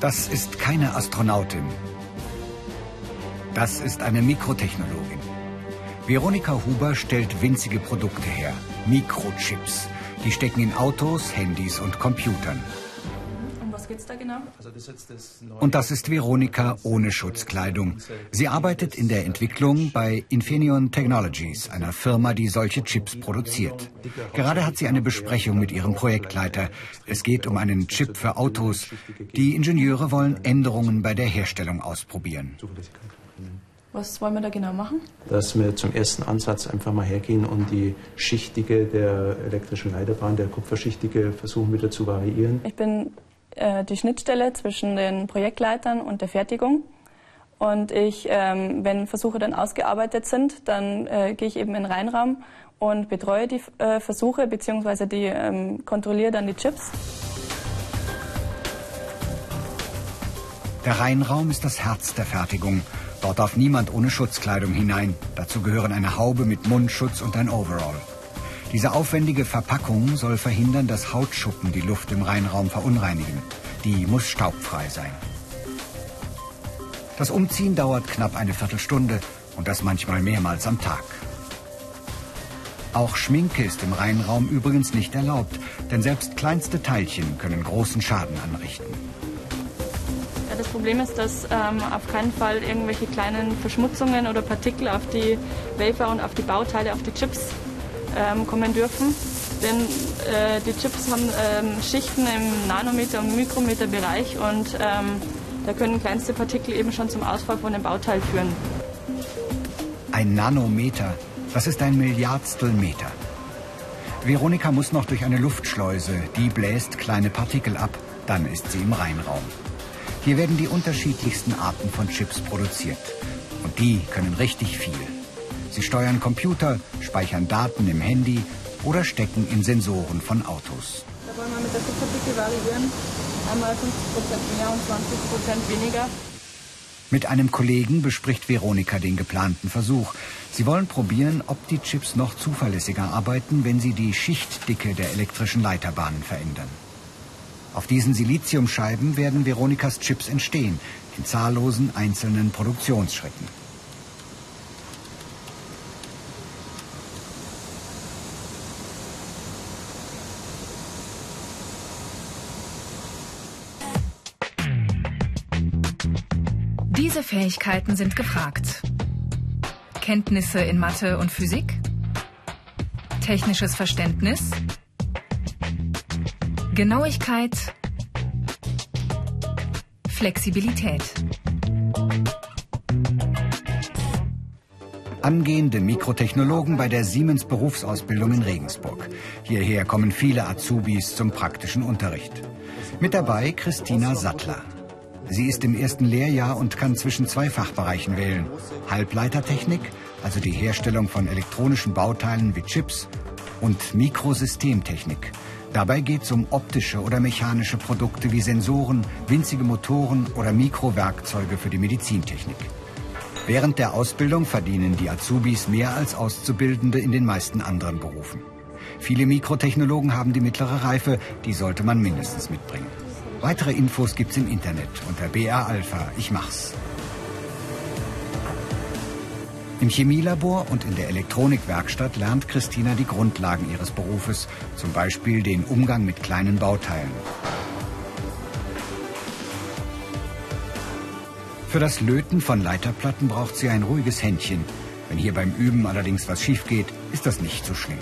Das ist keine Astronautin. Das ist eine Mikrotechnologin. Veronika Huber stellt winzige Produkte her, Mikrochips. Die stecken in Autos, Handys und Computern. Geht's da genau? Und das ist Veronika ohne Schutzkleidung. Sie arbeitet in der Entwicklung bei Infineon Technologies, einer Firma, die solche Chips produziert. Gerade hat sie eine Besprechung mit ihrem Projektleiter. Es geht um einen Chip für Autos. Die Ingenieure wollen Änderungen bei der Herstellung ausprobieren. Was wollen wir da genau machen? Dass wir zum ersten Ansatz einfach mal hergehen und die Schichtige der elektrischen Leiterbahn, der Kupferschichtige, versuchen wieder zu variieren. Ich bin äh, die Schnittstelle zwischen den Projektleitern und der Fertigung. Und ich, ähm, wenn Versuche dann ausgearbeitet sind, dann äh, gehe ich eben in den Reinraum und betreue die äh, Versuche bzw. die ähm, kontrolliere dann die Chips. Der Reinraum ist das Herz der Fertigung. Dort darf niemand ohne Schutzkleidung hinein. Dazu gehören eine Haube mit Mundschutz und ein Overall. Diese aufwendige Verpackung soll verhindern, dass Hautschuppen die Luft im Reinraum verunreinigen. Die muss staubfrei sein. Das Umziehen dauert knapp eine Viertelstunde und das manchmal mehrmals am Tag. Auch Schminke ist im Reinraum übrigens nicht erlaubt, denn selbst kleinste Teilchen können großen Schaden anrichten das Problem ist, dass ähm, auf keinen Fall irgendwelche kleinen Verschmutzungen oder Partikel auf die Wafer und auf die Bauteile, auf die Chips ähm, kommen dürfen. Denn äh, die Chips haben ähm, Schichten im Nanometer- und Mikrometerbereich und ähm, da können kleinste Partikel eben schon zum Ausfall von dem Bauteil führen. Ein Nanometer, das ist ein Milliardstel Meter. Veronika muss noch durch eine Luftschleuse, die bläst kleine Partikel ab, dann ist sie im Reinraum. Hier werden die unterschiedlichsten Arten von Chips produziert. Und die können richtig viel. Sie steuern Computer, speichern Daten im Handy oder stecken in Sensoren von Autos. Da wollen wir mit der Kupferdicke variieren. Einmal 50% mehr und 20% weniger. Mit einem Kollegen bespricht Veronika den geplanten Versuch. Sie wollen probieren, ob die Chips noch zuverlässiger arbeiten, wenn sie die Schichtdicke der elektrischen Leiterbahnen verändern. Auf diesen Siliziumscheiben werden Veronikas Chips entstehen, in zahllosen einzelnen Produktionsschritten. Fähigkeiten sind gefragt. Kenntnisse in Mathe und Physik, technisches Verständnis, Genauigkeit, Flexibilität. Angehende Mikrotechnologen bei der Siemens Berufsausbildung in Regensburg. Hierher kommen viele Azubis zum praktischen Unterricht. Mit dabei Christina Sattler. Sie ist im ersten Lehrjahr und kann zwischen zwei Fachbereichen wählen. Halbleitertechnik, also die Herstellung von elektronischen Bauteilen wie Chips, und Mikrosystemtechnik, Dabei geht es um optische oder mechanische Produkte wie Sensoren, winzige Motoren oder Mikrowerkzeuge für die Medizintechnik. Während der Ausbildung verdienen die Azubis mehr als Auszubildende in den meisten anderen Berufen. Viele Mikrotechnologen haben die mittlere Reife, die sollte man mindestens mitbringen. Weitere Infos gibt's im Internet unter BR Alpha. Ich mach's. Im Chemielabor und in der Elektronikwerkstatt lernt Christina die Grundlagen ihres Berufes, zum Beispiel den Umgang mit kleinen Bauteilen. Für das Löten von Leiterplatten braucht sie ein ruhiges Händchen. Wenn hier beim Üben allerdings was schief geht, ist das nicht so schlimm.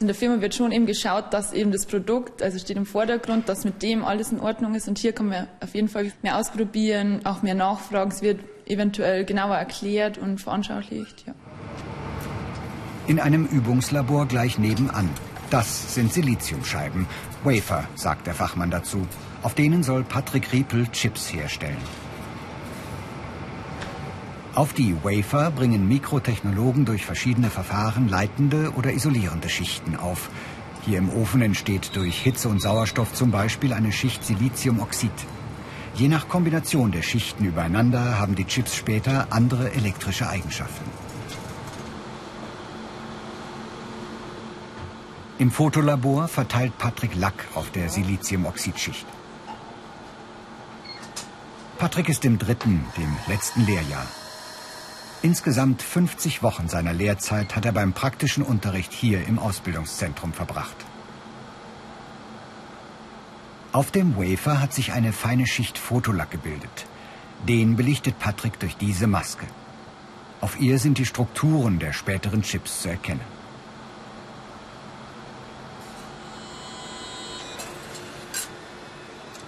In der Firma wird schon eben geschaut, dass eben das Produkt, also steht im Vordergrund, dass mit dem alles in Ordnung ist und hier kann man auf jeden Fall mehr ausprobieren, auch mehr nachfragen, es wird eventuell genauer erklärt und veranschaulicht. Ja. In einem Übungslabor gleich nebenan. Das sind Siliziumscheiben. Wafer, sagt der Fachmann dazu. Auf denen soll Patrick Riepel Chips herstellen. Auf die Wafer bringen Mikrotechnologen durch verschiedene Verfahren leitende oder isolierende Schichten auf. Hier im Ofen entsteht durch Hitze und Sauerstoff zum Beispiel eine Schicht Siliziumoxid. Je nach Kombination der Schichten übereinander haben die Chips später andere elektrische Eigenschaften. Im Fotolabor verteilt Patrick Lack auf der Siliziumoxidschicht. Patrick ist im dritten, dem letzten Lehrjahr. Insgesamt 50 Wochen seiner Lehrzeit hat er beim praktischen Unterricht hier im Ausbildungszentrum verbracht. Auf dem Wafer hat sich eine feine Schicht Fotolack gebildet. Den belichtet Patrick durch diese Maske. Auf ihr sind die Strukturen der späteren Chips zu erkennen.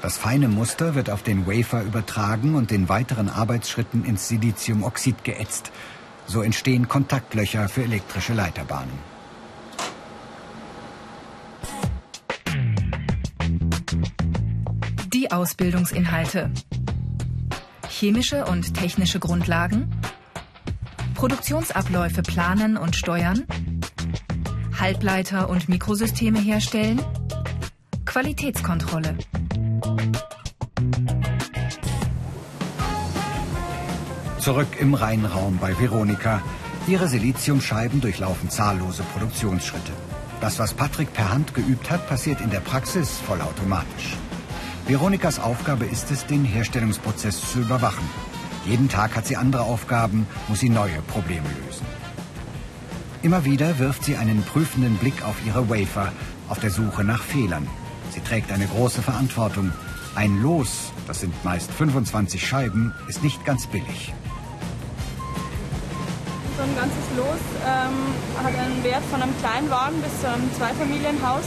Das feine Muster wird auf den Wafer übertragen und in weiteren Arbeitsschritten ins Siliziumoxid geätzt. So entstehen Kontaktlöcher für elektrische Leiterbahnen. Die Ausbildungsinhalte. Chemische und technische Grundlagen. Produktionsabläufe planen und steuern. Halbleiter und Mikrosysteme herstellen. Qualitätskontrolle. Zurück im Rheinraum bei Veronika. Ihre Siliziumscheiben durchlaufen zahllose Produktionsschritte. Das, was Patrick per Hand geübt hat, passiert in der Praxis vollautomatisch. Veronikas Aufgabe ist es, den Herstellungsprozess zu überwachen. Jeden Tag hat sie andere Aufgaben, muss sie neue Probleme lösen. Immer wieder wirft sie einen prüfenden Blick auf ihre Wafer, auf der Suche nach Fehlern. Sie trägt eine große Verantwortung. Ein Los, das sind meist 25 Scheiben, ist nicht ganz billig. So ein ganzes Los ähm, hat einen Wert von einem kleinen Wagen bis zu einem Zweifamilienhaus.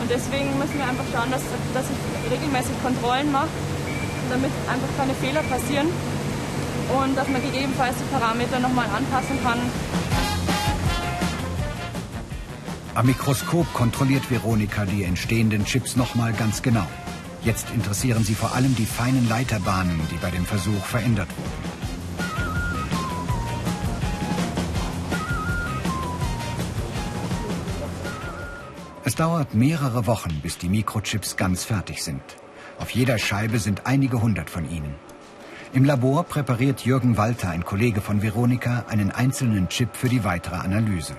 Und deswegen müssen wir einfach schauen, dass, dass ich regelmäßig Kontrollen mache, damit einfach keine Fehler passieren und dass man gegebenenfalls die Parameter nochmal anpassen kann. Am Mikroskop kontrolliert Veronika die entstehenden Chips nochmal ganz genau. Jetzt interessieren sie vor allem die feinen Leiterbahnen, die bei dem Versuch verändert wurden. Es dauert mehrere Wochen, bis die Mikrochips ganz fertig sind. Auf jeder Scheibe sind einige hundert von ihnen. Im Labor präpariert Jürgen Walter, ein Kollege von Veronika, einen einzelnen Chip für die weitere Analyse.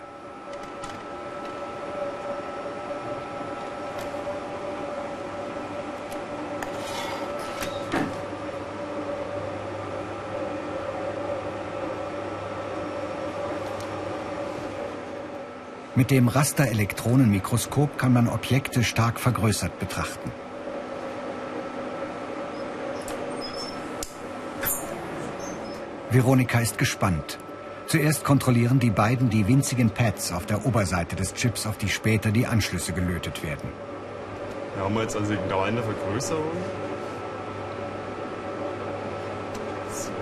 Mit dem Rasterelektronenmikroskop kann man Objekte stark vergrößert betrachten. Veronika ist gespannt. Zuerst kontrollieren die beiden die winzigen Pads auf der Oberseite des Chips, auf die später die Anschlüsse gelötet werden. Wir haben jetzt also eine Vergrößerung.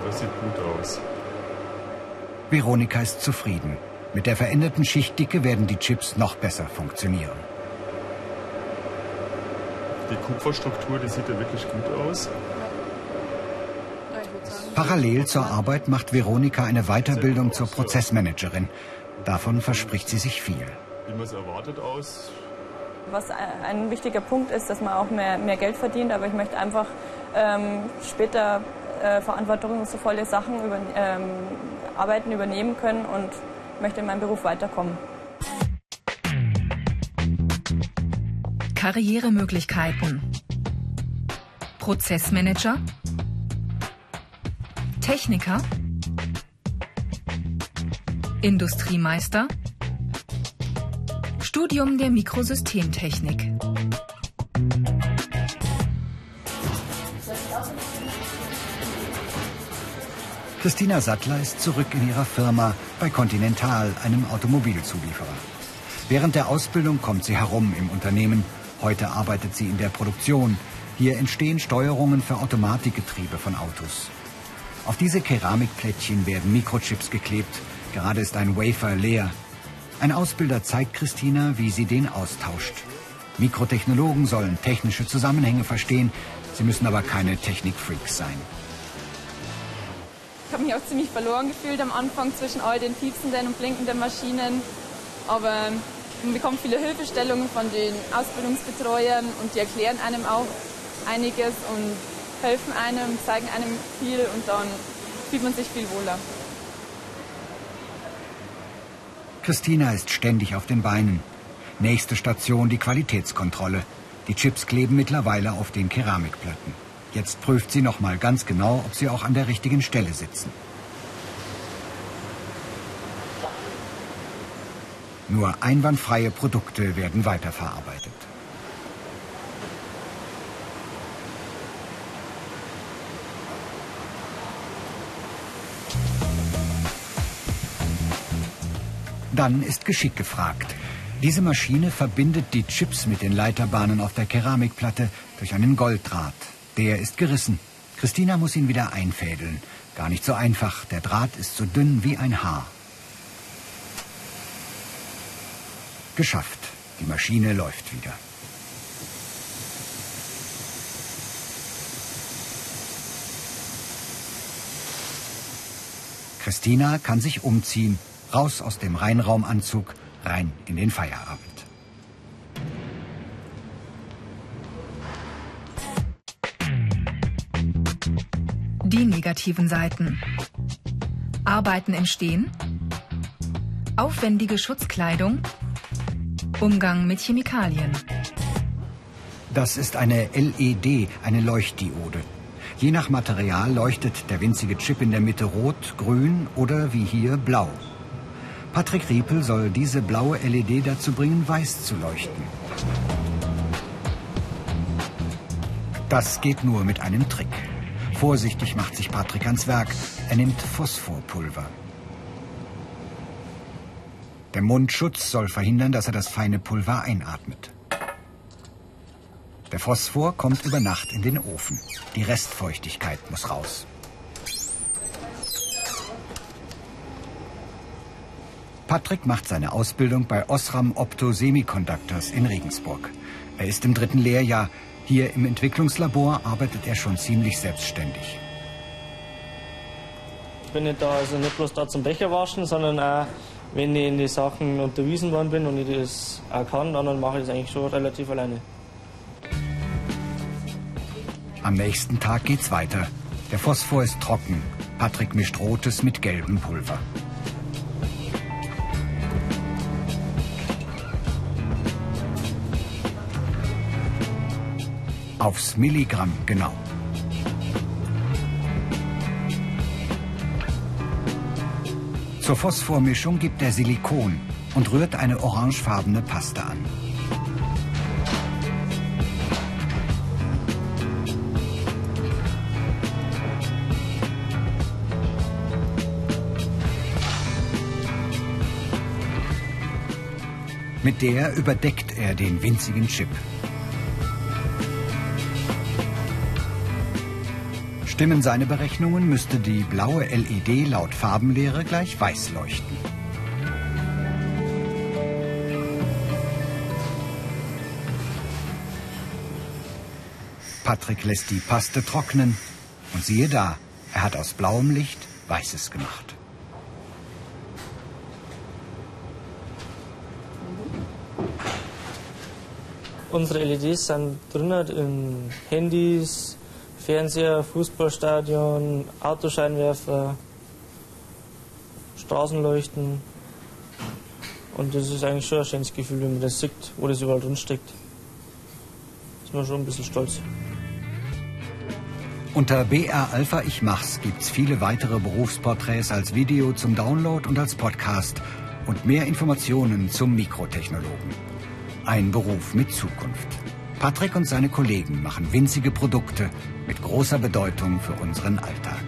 Das sieht gut aus. Veronika ist zufrieden. Mit der veränderten Schichtdicke werden die Chips noch besser funktionieren. Die Kupferstruktur, die sieht ja wirklich gut aus. Parallel zur Arbeit macht Veronika eine Weiterbildung zur Prozessmanagerin. Davon verspricht sie sich viel. Wie man es erwartet aus. Was ein wichtiger Punkt ist, dass man auch mehr, mehr Geld verdient, aber ich möchte einfach ähm, später äh, verantwortungsvolle Sachen über, ähm, Arbeiten übernehmen können und möchte in meinem Beruf weiterkommen. Karrieremöglichkeiten. Prozessmanager. Techniker. Industriemeister. Studium der Mikrosystemtechnik. Christina Sattler ist zurück in ihrer Firma bei Continental, einem Automobilzulieferer. Während der Ausbildung kommt sie herum im Unternehmen. Heute arbeitet sie in der Produktion. Hier entstehen Steuerungen für Automatikgetriebe von Autos. Auf diese Keramikplättchen werden Mikrochips geklebt. Gerade ist ein Wafer leer. Ein Ausbilder zeigt Christina, wie sie den austauscht. Mikrotechnologen sollen technische Zusammenhänge verstehen. Sie müssen aber keine Technikfreaks sein. Ich habe mich auch ziemlich verloren gefühlt am Anfang zwischen all den piepsenden und blinkenden Maschinen. Aber man bekommt viele Hilfestellungen von den Ausbildungsbetreuern und die erklären einem auch einiges und helfen einem, zeigen einem viel und dann fühlt man sich viel wohler. Christina ist ständig auf den Beinen. Nächste Station die Qualitätskontrolle. Die Chips kleben mittlerweile auf den Keramikplatten. Jetzt prüft sie nochmal ganz genau, ob sie auch an der richtigen Stelle sitzen. Nur einwandfreie Produkte werden weiterverarbeitet. Dann ist Geschick gefragt. Diese Maschine verbindet die Chips mit den Leiterbahnen auf der Keramikplatte durch einen Golddraht. Der ist gerissen. Christina muss ihn wieder einfädeln. Gar nicht so einfach. Der Draht ist so dünn wie ein Haar. Geschafft. Die Maschine läuft wieder. Christina kann sich umziehen, raus aus dem Reinraumanzug, rein in den Feierabend. Negativen Seiten. Arbeiten im Stehen. Aufwendige Schutzkleidung. Umgang mit Chemikalien. Das ist eine LED, eine Leuchtdiode. Je nach Material leuchtet der winzige Chip in der Mitte rot, grün oder wie hier blau. Patrick Riepel soll diese blaue LED dazu bringen, weiß zu leuchten. Das geht nur mit einem Trick. Vorsichtig macht sich Patrick ans Werk. Er nimmt Phosphorpulver. Der Mundschutz soll verhindern, dass er das feine Pulver einatmet. Der Phosphor kommt über Nacht in den Ofen. Die Restfeuchtigkeit muss raus. Patrick macht seine Ausbildung bei Osram Opto Semiconductors in Regensburg. Er ist im dritten Lehrjahr. Hier im Entwicklungslabor arbeitet er schon ziemlich selbstständig. Ich bin nicht da, also nicht bloß da zum Becher waschen, sondern auch, wenn ich in die Sachen unterwiesen worden bin und ich das auch kann, dann mache ich das eigentlich schon relativ alleine. Am nächsten Tag geht's weiter. Der Phosphor ist trocken. Patrick mischt rotes mit gelbem Pulver. Aufs Milligramm genau. Zur Phosphormischung gibt er Silikon und rührt eine orangefarbene Paste an. Mit der überdeckt er den winzigen Chip. Stimmen seine Berechnungen, müsste die blaue LED laut Farbenlehre gleich weiß leuchten. Patrick lässt die Paste trocknen und siehe da, er hat aus blauem Licht weißes gemacht. Unsere LEDs sind drinnen in Handys, Fernseher, Fußballstadion, Autoscheinwerfer, Straßenleuchten. Und das ist eigentlich schon ein schönes Gefühl, wenn man das sieht, wo das überall drin steckt. Ist man schon ein bisschen stolz. Unter BR Alpha Ich Mach's gibt's viele weitere Berufsporträts als Video zum Download und als Podcast und mehr Informationen zum Mikrotechnologen. Ein Beruf mit Zukunft. Patrick und seine Kollegen machen winzige Produkte mit großer Bedeutung für unseren Alltag.